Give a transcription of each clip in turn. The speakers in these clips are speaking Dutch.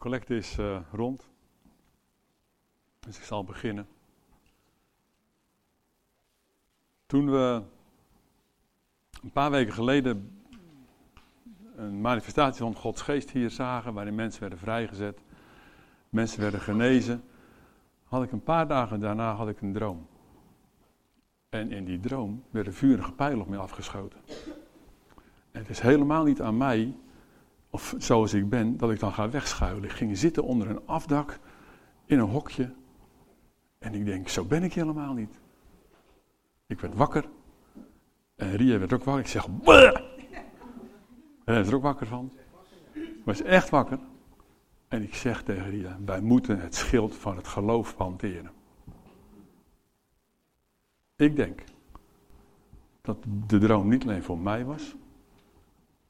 collecte is uh, rond. Dus ik zal beginnen. Toen we een paar weken geleden een manifestatie van Gods geest hier zagen, waarin mensen werden vrijgezet, mensen werden genezen, had ik een paar dagen daarna had ik een droom. En in die droom werden vurige pijlen op mij afgeschoten. En het is helemaal niet aan mij of zoals ik ben, dat ik dan ga wegschuilen. Ik ging zitten onder een afdak in een hokje. En ik denk, zo ben ik helemaal niet. Ik werd wakker. En Ria werd ook wakker. Ik zeg, Bleh! Hij is er ook wakker van. Ik was echt wakker. En ik zeg tegen Ria, wij moeten het schild van het geloof hanteren. Ik denk dat de droom niet alleen voor mij was,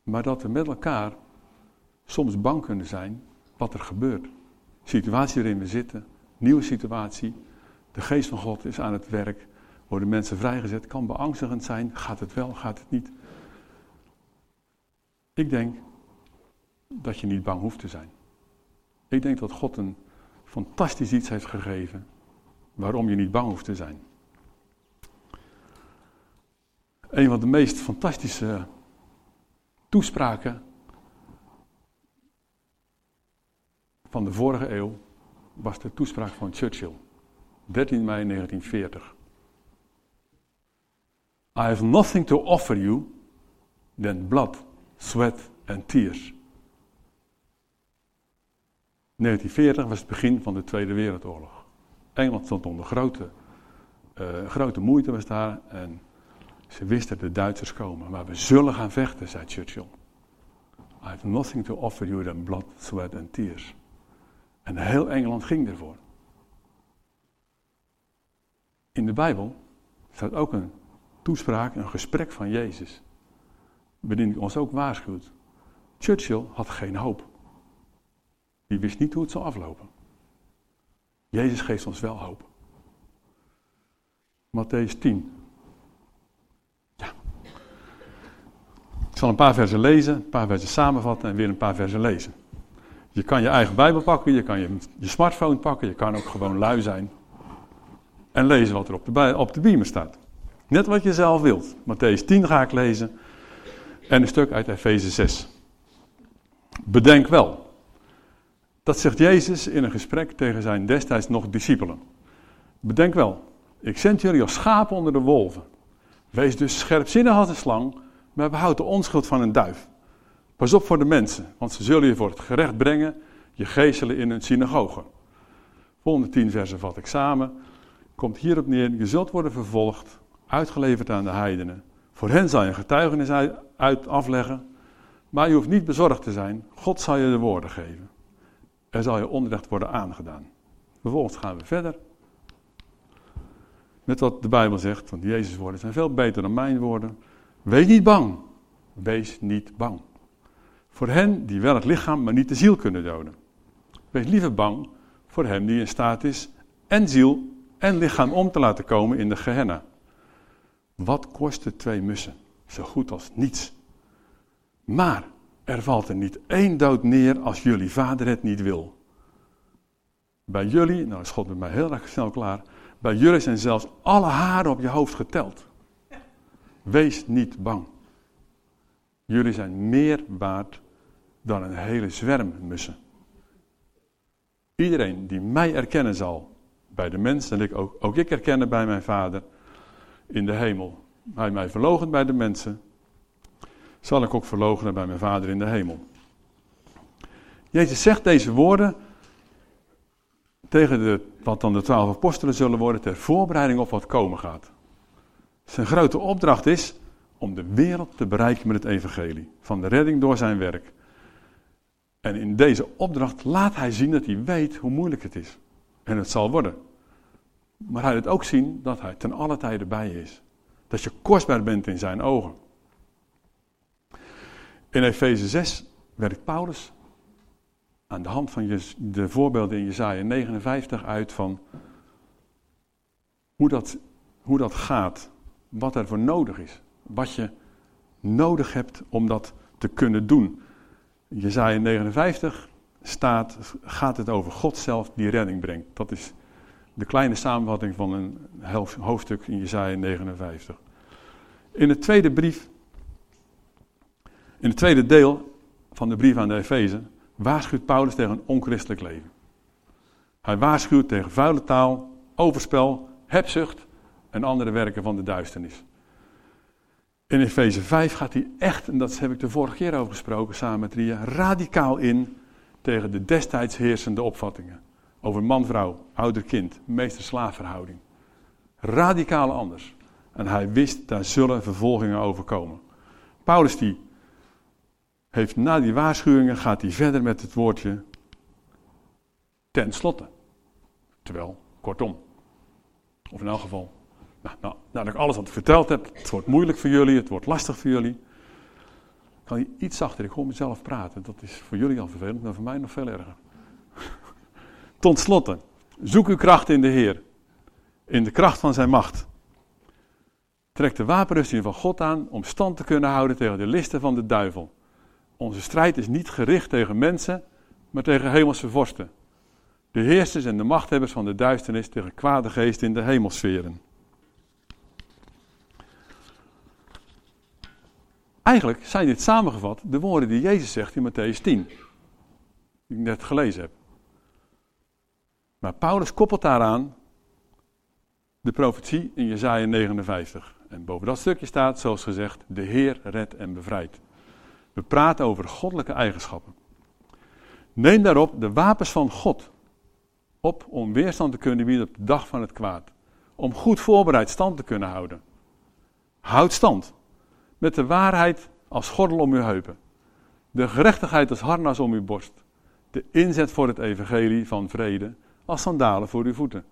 maar dat we met elkaar soms bang kunnen zijn wat er gebeurt. Situatie waarin we zitten, nieuwe situatie. De geest van God is aan het werk, worden mensen vrijgezet, kan beangstigend zijn. Gaat het wel, gaat het niet? Ik denk dat je niet bang hoeft te zijn. Ik denk dat God een fantastisch iets heeft gegeven waarom je niet bang hoeft te zijn. Een van de meest fantastische toespraken van de vorige eeuw was de toespraak van Churchill. 13 mei 1940. I have nothing to offer you than blood, sweat and tears. 1940 was het begin van de Tweede Wereldoorlog. Engeland stond onder grote, uh, grote moeite was daar en ze wisten de Duitsers komen. Maar we zullen gaan vechten, zei Churchill. I have nothing to offer you than blood, sweat and tears. En heel Engeland ging ervoor. In de Bijbel staat ook een toespraak, een gesprek van Jezus. Waarin hij ons ook waarschuwt. Churchill had geen hoop. Die wist niet hoe het zou aflopen. Jezus geeft ons wel hoop. Matthäus 10. Ja. Ik zal een paar versen lezen, een paar versen samenvatten en weer een paar versen lezen. Je kan je eigen Bijbel pakken, je kan je, je smartphone pakken, je kan ook gewoon lui zijn. En lezen wat er op de, op de beamer staat. Net wat je zelf wilt. Matthäus 10 ga ik lezen. En een stuk uit Efeze 6. Bedenk wel. Dat zegt Jezus in een gesprek tegen zijn destijds nog discipelen. Bedenk wel. Ik zend jullie als schapen onder de wolven. Wees dus scherpzinnig als een slang, maar behoud de onschuld van een duif. Pas op voor de mensen, want ze zullen je voor het gerecht brengen, je geestelen in hun synagoge. Volgende tien versen vat ik samen. Komt hierop neer, je zult worden vervolgd, uitgeleverd aan de heidenen. Voor hen zal je getuigenis uit afleggen, maar je hoeft niet bezorgd te zijn. God zal je de woorden geven. Er zal je onrecht worden aangedaan. Vervolgens gaan we verder. Met wat de Bijbel zegt, want Jezus' woorden zijn veel beter dan mijn woorden. Wees niet bang. Wees niet bang. Voor hen die wel het lichaam, maar niet de ziel kunnen doden. Wees liever bang voor hem die in staat is en ziel en lichaam om te laten komen in de Gehenna. Wat kosten twee mussen? Zo goed als niets. Maar er valt er niet één dood neer als jullie vader het niet wil. Bij jullie, nou is God met mij heel erg snel klaar, bij jullie zijn zelfs alle haren op je hoofd geteld. Wees niet bang. Jullie zijn meer waard dan een hele zwerm mussen. Iedereen die mij erkennen zal bij de mensen, en ik ook, ik erkennen bij mijn vader in de hemel. Hij mij verloochent bij de mensen, zal ik ook verloochenen bij mijn vader in de hemel. Jezus zegt deze woorden tegen de, wat dan de twaalf apostelen zullen worden ter voorbereiding op wat komen gaat. Zijn grote opdracht is om de wereld te bereiken met het evangelie. Van de redding door zijn werk. En in deze opdracht laat hij zien dat hij weet hoe moeilijk het is. En het zal worden. Maar hij laat ook zien dat hij ten alle tijde bij je is. Dat je kostbaar bent in zijn ogen. In Efeze 6 werkt Paulus aan de hand van de voorbeelden in Jezaja 59 uit van hoe dat, hoe dat gaat, wat er voor nodig is, wat je nodig hebt om dat te kunnen doen. Jezaja 59 staat, gaat het over God zelf die redding brengt. Dat is de kleine samenvatting van een hoofdstuk in Jesaja 59. In het tweede brief, in het tweede deel van de brief aan de Efeze, waarschuwt Paulus tegen een onchristelijk leven. Hij waarschuwt tegen vuile taal, overspel, hebzucht en andere werken van de duisternis. In Efeze 5 gaat hij echt, en dat heb ik de vorige keer over gesproken samen met Ria, radicaal in tegen de destijds heersende opvattingen. Over man-vrouw, ouder-kind, meester-slaafverhouding. Radicaal anders. En hij wist, daar zullen vervolgingen overkomen. Paulus die heeft na die waarschuwingen, gaat hij verder met het woordje ten slotte. Terwijl, kortom. Of in elk geval, nou, nou, nadat ik alles wat verteld heb, het wordt moeilijk voor jullie, het wordt lastig voor jullie. Kan je iets zachter, ik hoor mezelf praten. Dat is voor jullie al vervelend, maar voor mij nog veel erger. Tot slotte, zoek uw kracht in de Heer. In de kracht van zijn macht. Trek de wapenrusting van God aan om stand te kunnen houden tegen de listen van de duivel. Onze strijd is niet gericht tegen mensen, maar tegen hemelse vorsten. De heersers en de machthebbers van de duisternis tegen kwade geesten in de hemelsferen. Eigenlijk zijn dit samengevat de woorden die Jezus zegt in Matthäus 10, die ik net gelezen heb. Maar Paulus koppelt daaraan de profetie in Jesaja 59. En boven dat stukje staat, zoals gezegd, de Heer redt en bevrijdt. We praten over goddelijke eigenschappen. Neem daarop de wapens van God op om weerstand te kunnen bieden op de dag van het kwaad. Om goed voorbereid stand te kunnen houden. Houd stand. Met de waarheid als gordel om uw heupen. De gerechtigheid als harnas om uw borst. De inzet voor het evangelie van vrede als sandalen voor uw voeten.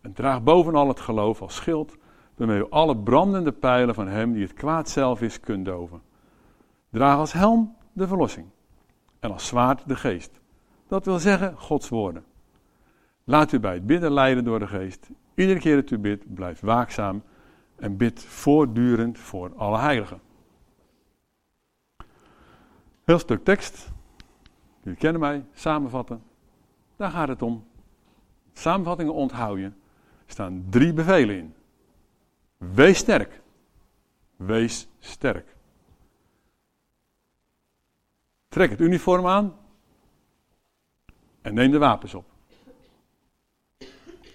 En draag bovenal het geloof als schild, waarmee u alle brandende pijlen van hem die het kwaad zelf is kunt doven. Draag als helm de verlossing en als zwaard de geest. Dat wil zeggen Gods woorden. Laat u bij het bidden leiden door de geest. Iedere keer dat u bidt, blijf waakzaam en bid voortdurend voor alle heiligen. Heel stuk tekst. Jullie kennen mij, samenvatten. Daar gaat het om. Samenvattingen onthoud je. Er staan drie bevelen in. Wees sterk. Wees sterk. Trek het uniform aan en neem de wapens op.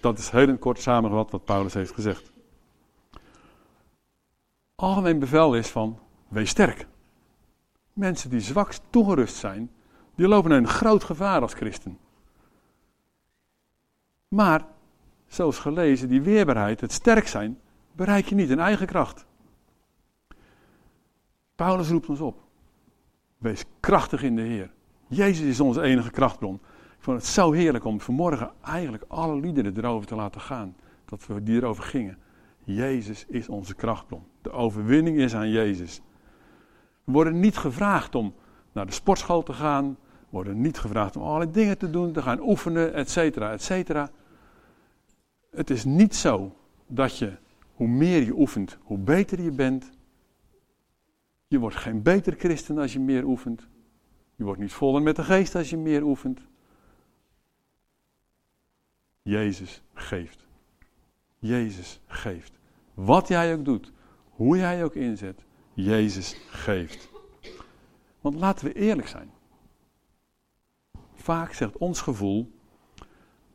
Dat is heel kort samengevat wat Paulus heeft gezegd. Algemeen bevel is van wees sterk. Mensen die zwak toegerust zijn, die lopen een groot gevaar als christen. Maar, zoals gelezen, die weerbaarheid, het sterk zijn, bereik je niet in eigen kracht. Paulus roept ons op. Wees krachtig in de Heer. Jezus is onze enige krachtbron. Ik vond het zo heerlijk om vanmorgen eigenlijk alle liederen erover te laten gaan. Dat we die erover gingen. Jezus is onze krachtbron. De overwinning is aan Jezus. Worden niet gevraagd om naar de sportschool te gaan. Worden niet gevraagd om allerlei dingen te doen, te gaan oefenen, et cetera, et cetera. Het is niet zo dat je, hoe meer je oefent, hoe beter je bent. Je wordt geen beter christen als je meer oefent. Je wordt niet voller met de geest als je meer oefent. Jezus geeft. Jezus geeft. Wat jij ook doet, hoe jij ook inzet, Jezus geeft. Want laten we eerlijk zijn. Vaak zegt ons gevoel,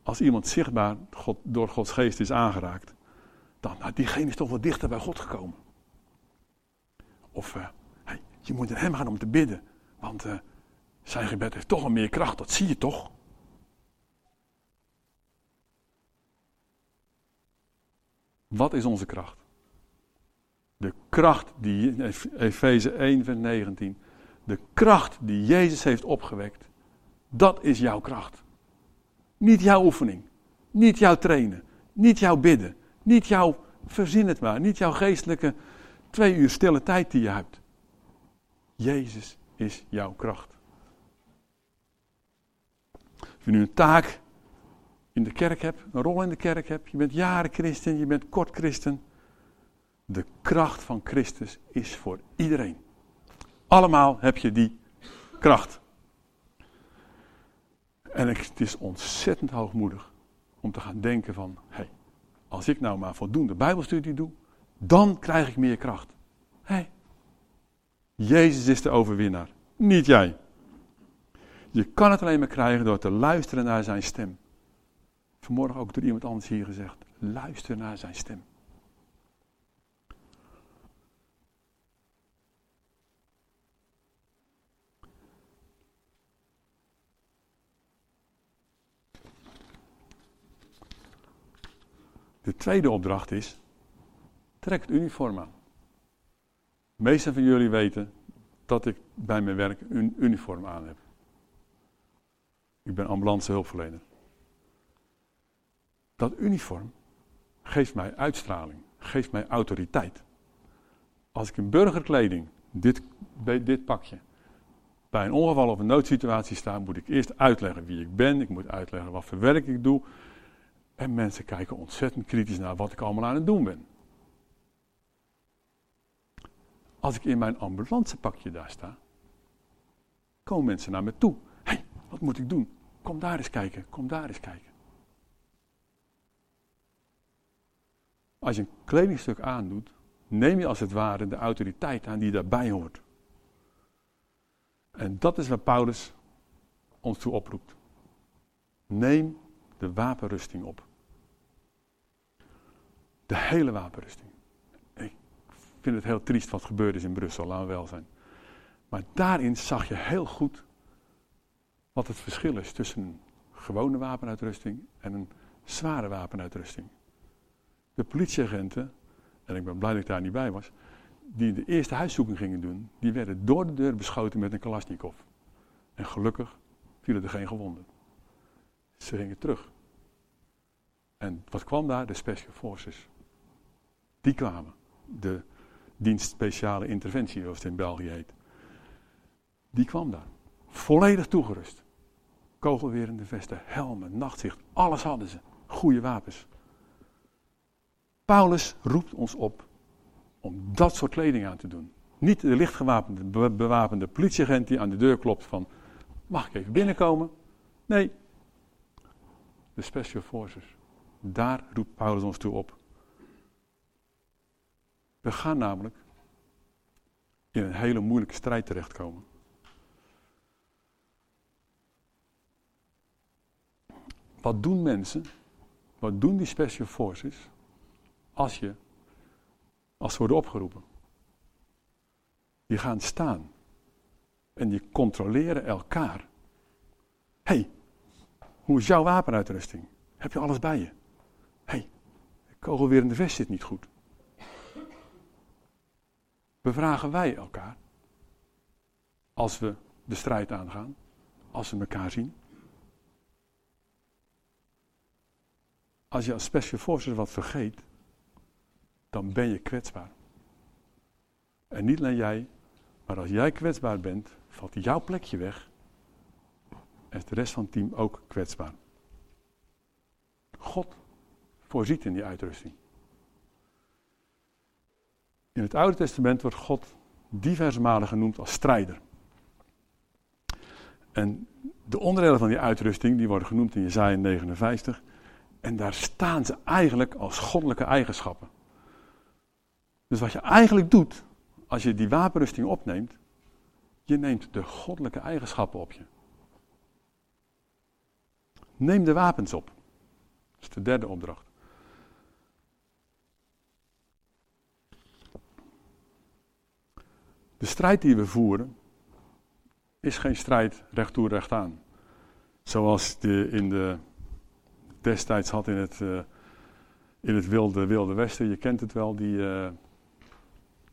als iemand zichtbaar door Gods geest is aangeraakt, dan, nou, diegene is toch wel dichter bij God gekomen. Of, uh, hey, je moet naar hem gaan om te bidden, want uh, zijn gebed heeft toch wel meer kracht, dat zie je toch? Wat is onze kracht? Kracht die, Efeze 1 vers 19, de kracht die Jezus heeft opgewekt, dat is jouw kracht. Niet jouw oefening, niet jouw trainen, niet jouw bidden, niet jouw, verzin het maar, niet jouw geestelijke twee uur stille tijd die je hebt. Jezus is jouw kracht. Als je nu een taak in de kerk hebt, een rol in de kerk hebt, je bent jaren christen, je bent kort christen, de kracht van Christus is voor iedereen. Allemaal heb je die kracht. En het is ontzettend hoogmoedig om te gaan denken van, hé, hey, als ik nou maar voldoende bijbelstudie doe, dan krijg ik meer kracht. Hé, hey, Jezus is de overwinnaar, niet jij. Je kan het alleen maar krijgen door te luisteren naar zijn stem. Vanmorgen ook door iemand anders hier gezegd, luister naar zijn stem. De tweede opdracht is, trek het uniform aan. De meesten van jullie weten dat ik bij mijn werk een uniform aan heb. Ik ben ambulance hulpverlener. Dat uniform geeft mij uitstraling, geeft mij autoriteit. Als ik in burgerkleding, dit, dit pakje, bij een ongeval of een noodsituatie sta, moet ik eerst uitleggen wie ik ben. Ik moet uitleggen wat voor werk ik doe. En mensen kijken ontzettend kritisch naar wat ik allemaal aan het doen ben. Als ik in mijn ambulancepakje daar sta, komen mensen naar me toe. Hé, wat moet ik doen? Kom daar eens kijken, kom daar eens kijken. Als je een kledingstuk aandoet, neem je als het ware de autoriteit aan die daarbij hoort. En dat is wat Paulus ons toe oproept. Neem de wapenrusting op. De hele wapenrusting. Ik vind het heel triest wat gebeurd is in Brussel, laten we wel zijn. Maar daarin zag je heel goed wat het verschil is tussen een gewone wapenuitrusting en een zware wapenuitrusting. De politieagenten, en ik ben blij dat ik daar niet bij was, die de eerste huiszoeking gingen doen, die werden door de deur beschoten met een Kalashnikov. En gelukkig vielen er geen gewonden. Ze gingen terug. En wat kwam daar? De Special Forces. Die kwamen. De dienst speciale interventie, zoals het in België heet. Die kwam daar. Volledig toegerust. Kogelwerende vesten, helmen, nachtzicht, alles hadden ze. Goede wapens. Paulus roept ons op om dat soort kleding aan te doen. Niet de lichtgewapende, bewapende politieagent die aan de deur klopt van, mag ik even binnenkomen? Nee, de Special Forces. Daar roept Paulus ons toe op. We gaan namelijk in een hele moeilijke strijd terechtkomen. Wat doen mensen, wat doen die special forces als, je, als ze worden opgeroepen? Die gaan staan en die controleren elkaar. hey, hoe is jouw wapenuitrusting? Heb je alles bij je? hey, de kogel weer in de vest zit niet goed. Bevragen wij elkaar als we de strijd aangaan, als we elkaar zien? Als je als special forces wat vergeet, dan ben je kwetsbaar. En niet alleen jij, maar als jij kwetsbaar bent, valt jouw plekje weg. En is de rest van het team ook kwetsbaar. God voorziet in die uitrusting. In het Oude Testament wordt God diverse malen genoemd als strijder. En de onderdelen van die uitrusting, die worden genoemd in Jezaja 59. En daar staan ze eigenlijk als goddelijke eigenschappen. Dus wat je eigenlijk doet, als je die wapenrusting opneemt, je neemt de goddelijke eigenschappen op je. Neem de wapens op. Dat is de derde opdracht. De strijd die we voeren is geen strijd recht toe recht aan. Zoals de in de destijds had in het, uh, in het wilde, wilde westen. Je kent het wel, die uh,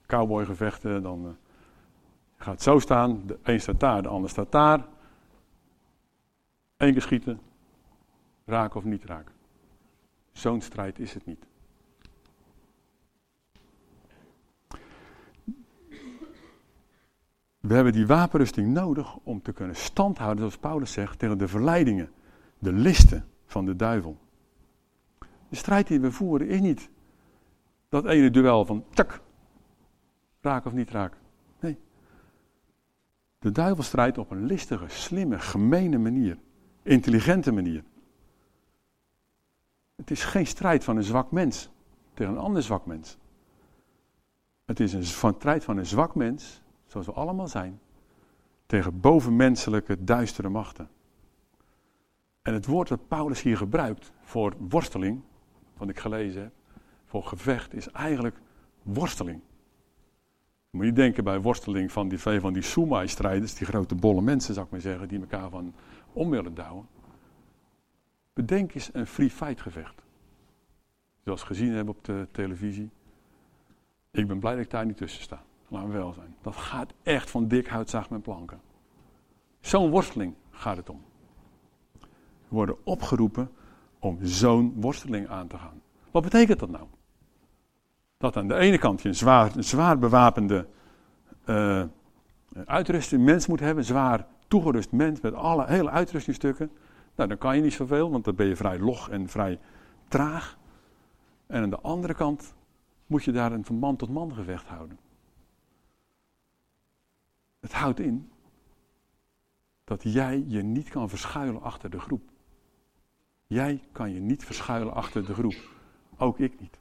cowboygevechten. Dan uh, gaat zo staan, de een staat daar, de ander staat daar. Eén keer schieten, raken of niet raken. Zo'n strijd is het niet. We hebben die wapenrusting nodig om te kunnen standhouden, zoals Paulus zegt, tegen de verleidingen, de listen van de duivel. De strijd die we voeren is niet dat ene duel van tjak, raak of niet raak. Nee. De duivel strijdt op een listige, slimme, gemene manier. intelligente manier. Het is geen strijd van een zwak mens tegen een ander zwak mens. Het is een strijd van een zwak mens, zoals we allemaal zijn, tegen bovenmenselijke duistere machten. En het woord dat Paulus hier gebruikt voor worsteling, wat ik gelezen heb, voor gevecht, is eigenlijk worsteling. Moet je denken bij worsteling van die van die Sumai-strijders, die grote bolle mensen, zou ik maar zeggen, die elkaar van om willen douwen. Bedenk eens een free fight gevecht. Zoals gezien hebben op de televisie. Ik ben blij dat ik daar niet tussen sta. We wel zijn. Dat gaat echt van dik houtzaag met planken. Zo'n worsteling gaat het om. We worden opgeroepen om zo'n worsteling aan te gaan. Wat betekent dat nou? Dat aan de ene kant je een zwaar, een zwaar bewapende uh, uitrusting mens moet hebben, zwaar toegerust mens met alle hele uitrustingstukken. Nou, dan kan je niet zoveel, want dan ben je vrij log en vrij traag. En aan de andere kant moet je daar een van man tot man gevecht houden. Het houdt in dat jij je niet kan verschuilen achter de groep. Jij kan je niet verschuilen achter de groep. Ook ik niet.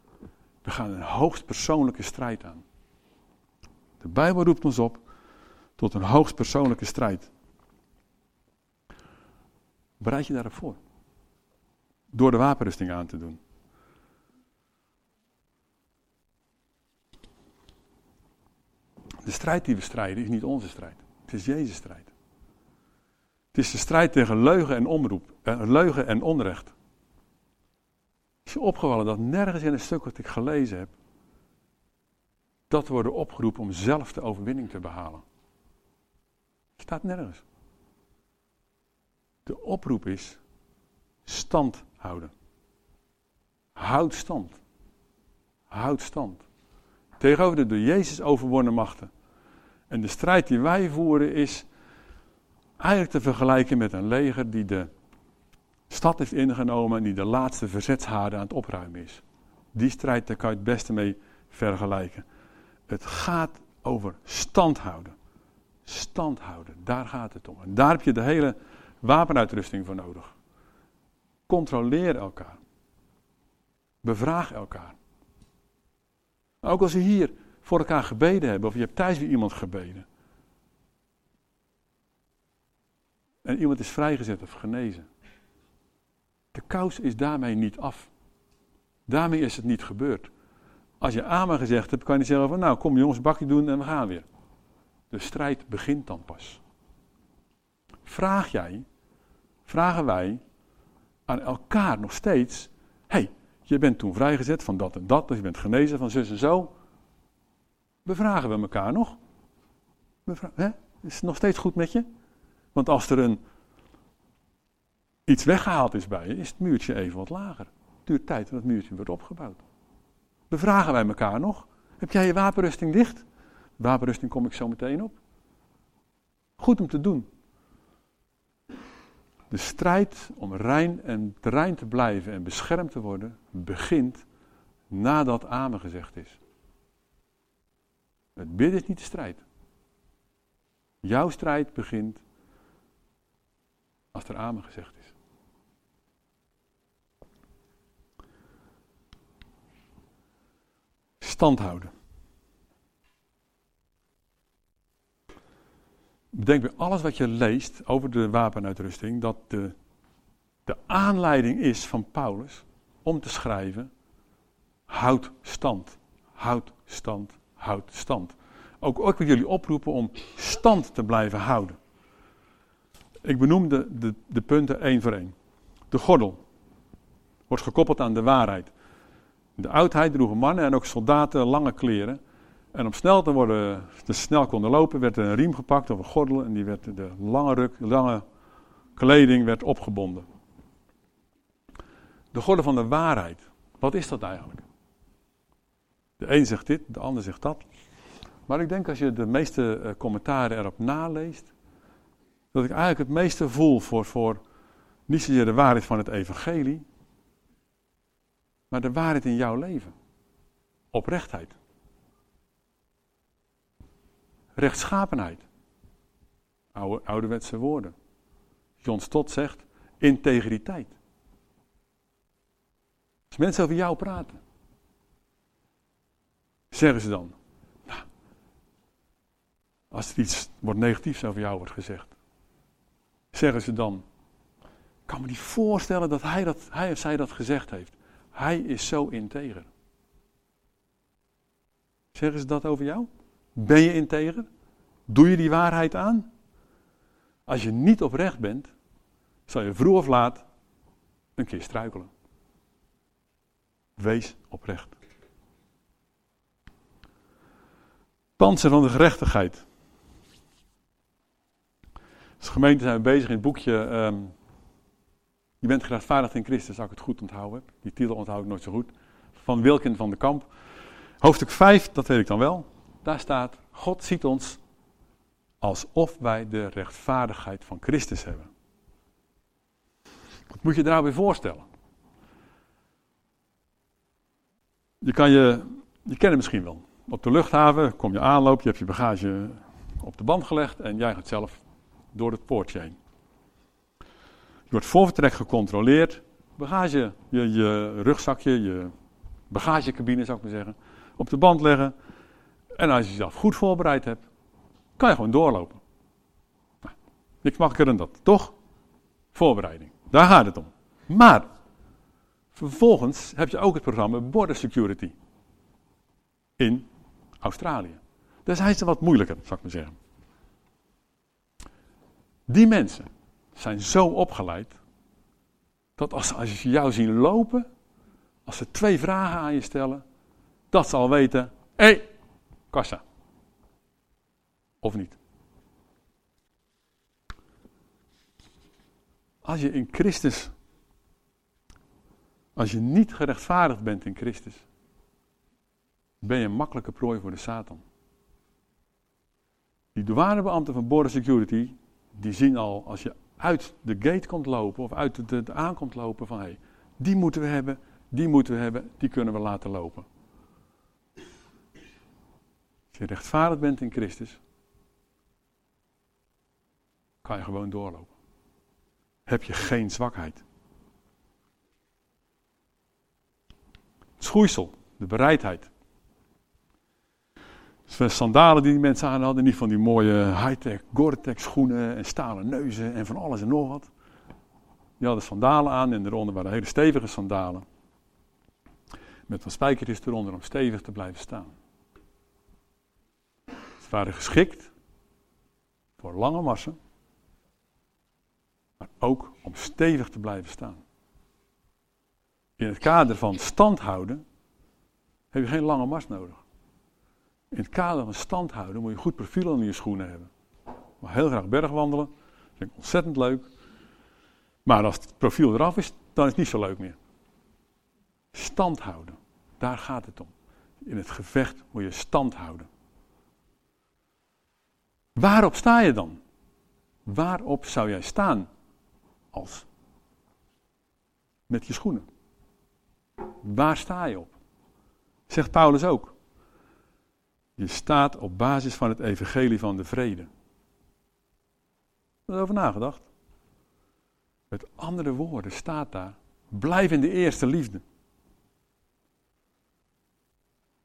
We gaan een hoogst persoonlijke strijd aan. De Bijbel roept ons op tot een hoogst persoonlijke strijd. Bereid je daarop voor. Door de wapenrusting aan te doen. De strijd die we strijden is niet onze strijd. Het is Jezus' strijd. Het is de strijd tegen leugen en omroep, eh, leugen en onrecht. Is je opgevallen dat nergens in een stuk wat ik gelezen heb, dat worden opgeroepen om zelf de overwinning te behalen. Het staat nergens. De oproep is stand houden. Houd stand. Houd stand. Tegenover de door Jezus overwonnen machten. En de strijd die wij voeren is eigenlijk te vergelijken met een leger die de stad heeft ingenomen en die de laatste verzetshaarden aan het opruimen is. Die strijd, daar kan je het beste mee vergelijken. Het gaat over stand houden. Stand houden, daar gaat het om. En daar heb je de hele wapenuitrusting voor nodig. Controleer elkaar. Bevraag elkaar. Ook als je hier voor elkaar gebeden hebben, of je hebt thuis weer iemand gebeden. En iemand is vrijgezet of genezen. De kous is daarmee niet af. Daarmee is het niet gebeurd. Als je amen gezegd hebt, kan je zeggen van nou kom jongens, bakje doen en we gaan weer. De strijd begint dan pas. Vraag jij, vragen wij aan elkaar nog steeds, hey, je bent toen vrijgezet van dat en dat, of je bent genezen van zus en zo. Bevragen we elkaar nog? Is het nog steeds goed met je? Want als er een, iets weggehaald is bij je, is het muurtje even wat lager. Het duurt tijd dat het muurtje wordt opgebouwd. Bevragen wij elkaar nog? Heb jij je wapenrusting dicht? Wapenrusting kom ik zo meteen op. Goed om te doen. De strijd om rein en rein te blijven en beschermd te worden, begint nadat Amen gezegd is. Het bidden is niet de strijd. Jouw strijd begint als er Amen gezegd is. Stand houden. Bedenk bij alles wat je leest over de wapenuitrusting dat de, de aanleiding is van Paulus om te schrijven: houd stand, houd stand, houd stand. Ook, ook wil jullie oproepen om stand te blijven houden. Ik benoem de, de, de punten één voor één. De gordel wordt gekoppeld aan de waarheid. De oudheid droegen mannen en ook soldaten lange kleren. En om snel te worden, te snel konden lopen, werd er een riem gepakt of een gordel en die werd de lange ruk, lange kleding werd opgebonden. De gordel van de waarheid. Wat is dat eigenlijk? De een zegt dit, de ander zegt dat. Maar ik denk als je de meeste uh, commentaren erop naleest, dat ik eigenlijk het meeste voel voor, voor niet zozeer de waarheid van het evangelie, maar de waarheid in jouw leven. Oprechtheid. Rechtschapenheid. Oude, ouderwetse woorden. John Stott zegt, integriteit. Als mensen over jou praten, zeggen ze dan, nou, als er iets wordt negatiefs over jou wordt gezegd, zeggen ze dan, ik kan me niet voorstellen dat hij, dat hij of zij dat gezegd heeft. Hij is zo integer. Zeggen ze dat over jou? Ben je integer? Doe je die waarheid aan? Als je niet oprecht bent, zal je vroeg of laat een keer struikelen. Wees oprecht. Panzer van de gerechtigheid. Als gemeente zijn we bezig in het boekje. Ehm, je bent gerechtvaardigd in Christus, als ik het goed onthouden heb. Die titel onthoud ik nooit zo goed. Van Wilkin van de Kamp. Hoofdstuk 5, dat weet ik dan wel. Daar staat: God ziet ons alsof wij de rechtvaardigheid van Christus hebben. Wat moet je daar weer voorstellen? Je kan je, je kent misschien wel. Op de luchthaven kom je aanloop, je hebt je bagage op de band gelegd en jij gaat zelf door het poortje heen. Je wordt voor vertrek gecontroleerd. Bagage, je, je rugzakje, je bagagecabine zou ik maar zeggen, op de band leggen. En als je jezelf goed voorbereid hebt, kan je gewoon doorlopen. Nou, niks makkelijker dan dat, toch? Voorbereiding, daar gaat het om. Maar, vervolgens heb je ook het programma Border Security. In Australië. Zijn ze wat moeilijker, zou ik maar zeggen. Die mensen zijn zo opgeleid, dat als, als ze jou zien lopen, als ze twee vragen aan je stellen, dat ze al weten, hé, hey, kassa. Of niet? Als je in Christus, als je niet gerechtvaardigd bent in Christus, ben je een makkelijke prooi voor de Satan. Die douanebeambten van Border Security, die zien al, als je uit de gate komt lopen, of uit de, aankomt lopen, van hé, hey, die moeten we hebben, die moeten we hebben, die kunnen we laten lopen. Als je rechtvaardig bent in Christus, kan je gewoon doorlopen. Heb je geen zwakheid. Het schoeisel, de bereidheid. Sandalen die die mensen aan hadden, niet van die mooie high-tech Gore-Tex schoenen en stalen neuzen en van alles en nog wat. Die hadden sandalen aan en eronder waren hele stevige sandalen. Met wat spijkertjes eronder om stevig te blijven staan. Ze waren geschikt voor lange marsen maar ook om stevig te blijven staan. In het kader van stand houden heb je geen lange mars nodig. In het kader van stand houden moet je goed profiel onder je schoenen hebben. Maar heel graag bergwandelen, dat vind ik ontzettend leuk. Maar als het profiel eraf is, dan is het niet zo leuk meer. Stand houden, daar gaat het om. In het gevecht moet je stand houden. Waarop sta je dan? Waarop zou jij staan als? Met je schoenen. Waar sta je op? Zegt Paulus ook. Je staat op basis van het evangelie van de vrede. over nagedacht? Met andere woorden staat daar, blijf in de eerste liefde.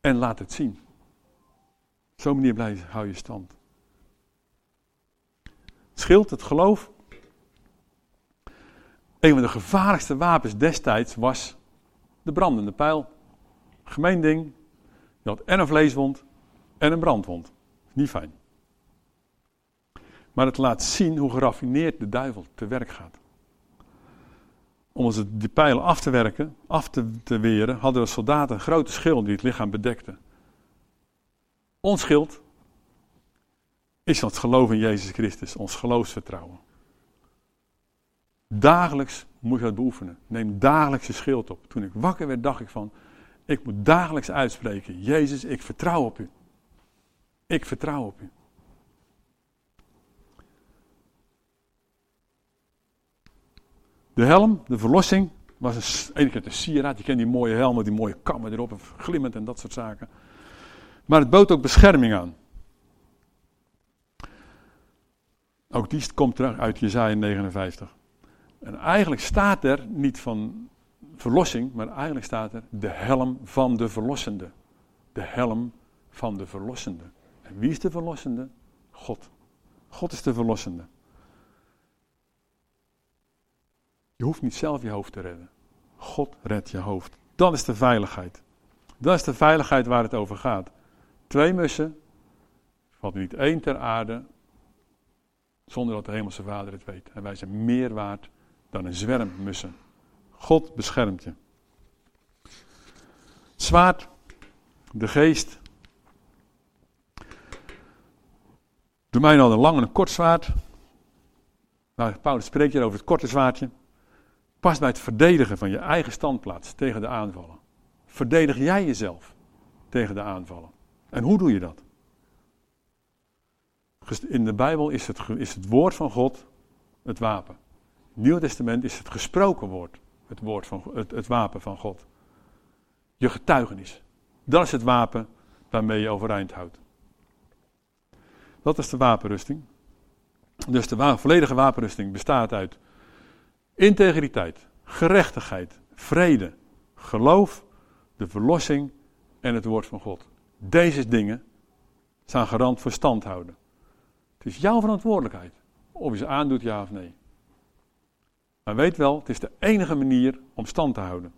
En laat het zien. Op zo'n manier blijf, hou je stand. Het schild, het geloof, een van de gevaarlijkste wapens destijds was de brandende pijl. Gemeen ding. Je had en een vleeswond en een brandwond. Niet fijn. Maar het laat zien hoe geraffineerd de duivel te werk gaat. Om ons die pijlen af te werken, af te, te weren, hadden de soldaten een grote schild die het lichaam bedekte. Ons schild is het geloof in Jezus Christus, ons geloofsvertrouwen. Dagelijks moet je dat beoefenen. Neem dagelijks je schild op. Toen ik wakker werd, dacht ik van, ik moet dagelijks uitspreken, Jezus, ik vertrouw op u. Ik vertrouw op u. De helm, de verlossing, was een, ene keer een sieraad. Je kent die mooie helm met die mooie kammen erop, glimmend en dat soort zaken. Maar het bood ook bescherming aan. Ook die komt terug uit Jezaja 59. En eigenlijk staat er niet van verlossing, maar eigenlijk staat er de helm van de verlossende. De helm van de verlossende. Wie is de verlossende? God. God is de verlossende. Je hoeft niet zelf je hoofd te redden. God redt je hoofd. Dat is de veiligheid. Dat is de veiligheid waar het over gaat. Twee mussen, valt niet één ter aarde, zonder dat de Hemelse Vader het weet. En wij zijn meer waard dan een zwerm mussen. God beschermt je. zwaard, de geest. Doe mij nou een lang en een kort zwaard. Nou, Paulus spreekt hier over het korte zwaardje. Pas bij het verdedigen van je eigen standplaats tegen de aanvallen. Verdedig jij jezelf tegen de aanvallen. En hoe doe je dat? In de Bijbel is het, is het woord van God het wapen. In het Nieuw Testament is het gesproken woord het, woord van, het, het wapen van God. Je getuigenis. Dat is het wapen waarmee je overeind houdt. Dat is de wapenrusting. Dus de volledige wapenrusting bestaat uit integriteit, gerechtigheid, vrede, geloof, de verlossing en het woord van God. Deze dingen zijn garant voor stand houden. Het is jouw verantwoordelijkheid of je ze aandoet, ja of nee. Maar weet wel, het is de enige manier om stand te houden.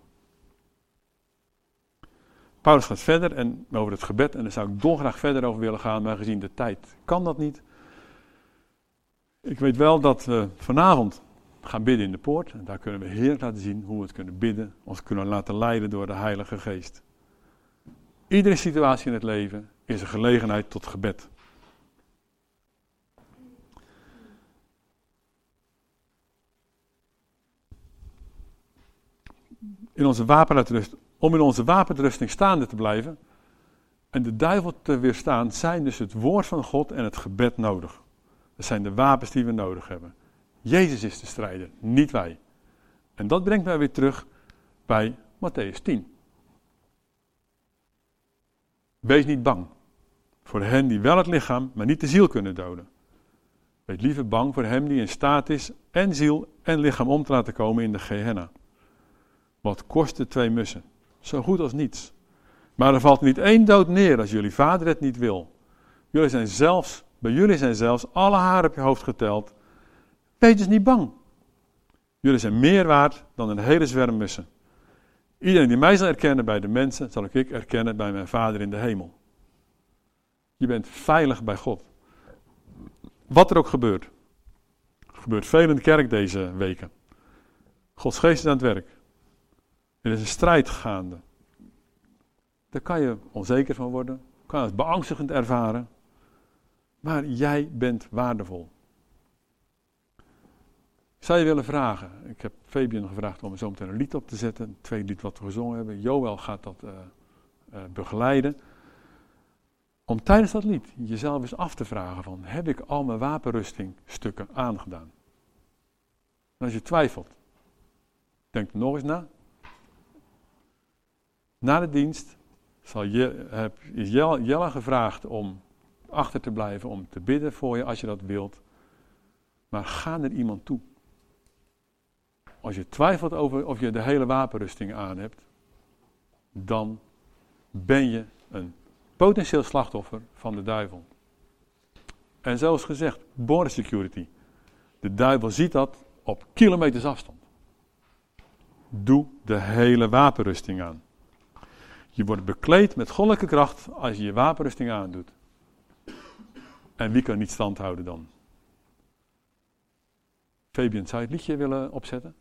Paulus gaat verder en over het gebed, en daar zou ik dolgraag verder over willen gaan, maar gezien de tijd kan dat niet. Ik weet wel dat we vanavond gaan bidden in de poort. En daar kunnen we heer laten zien hoe we het kunnen bidden, ons kunnen laten leiden door de Heilige Geest. Iedere situatie in het leven is een gelegenheid tot gebed. in onze wapenuitrusting, om in onze wapenuitrusting staande te blijven en de duivel te weerstaan, zijn dus het woord van God en het gebed nodig. Dat zijn de wapens die we nodig hebben. Jezus is de strijder, niet wij. En dat brengt mij weer terug bij Matthäus 10. Wees niet bang voor hen die wel het lichaam, maar niet de ziel kunnen doden. Wees liever bang voor hem die in staat is en ziel en lichaam om te laten komen in de Gehenna. Wat kosten twee mussen? Zo goed als niets. Maar er valt niet één dood neer als jullie vader het niet wil. Jullie zijn zelfs, bij jullie zijn zelfs alle haren op je hoofd geteld. Wees dus niet bang. Jullie zijn meer waard dan een hele zwerm mussen. Iedereen die mij zal erkennen bij de mensen, zal ik erkennen bij mijn Vader in de hemel. Je bent veilig bij God. Wat er ook gebeurt. Er gebeurt veel in de kerk deze weken. Gods geest is aan het werk. Er is een strijd gaande. Daar kan je onzeker van worden, kan je het beangstigend ervaren. Maar jij bent waardevol. Ik zou je willen vragen. Ik heb Fabian gevraagd om zo meteen een lied op te zetten. Een tweede lied wat we gezongen hebben. Joël gaat dat uh, uh, begeleiden. Om tijdens dat lied jezelf eens af te vragen van... Heb ik al mijn wapenrustingstukken aangedaan? Als je twijfelt, denk er nog eens na. Na de dienst zal je, heb, is Jelle gevraagd om achter te blijven, om te bidden voor je als je dat wilt. Maar ga naar iemand toe. Als je twijfelt over of je de hele wapenrusting aan hebt, dan ben je een potentieel slachtoffer van de duivel. En zoals gezegd, border security. De duivel ziet dat op kilometers afstand. Doe de hele wapenrusting aan. Je wordt bekleed met goddelijke kracht als je je wapenrusting aandoet. En wie kan niet stand houden dan? Fabian, zou je het liedje willen opzetten?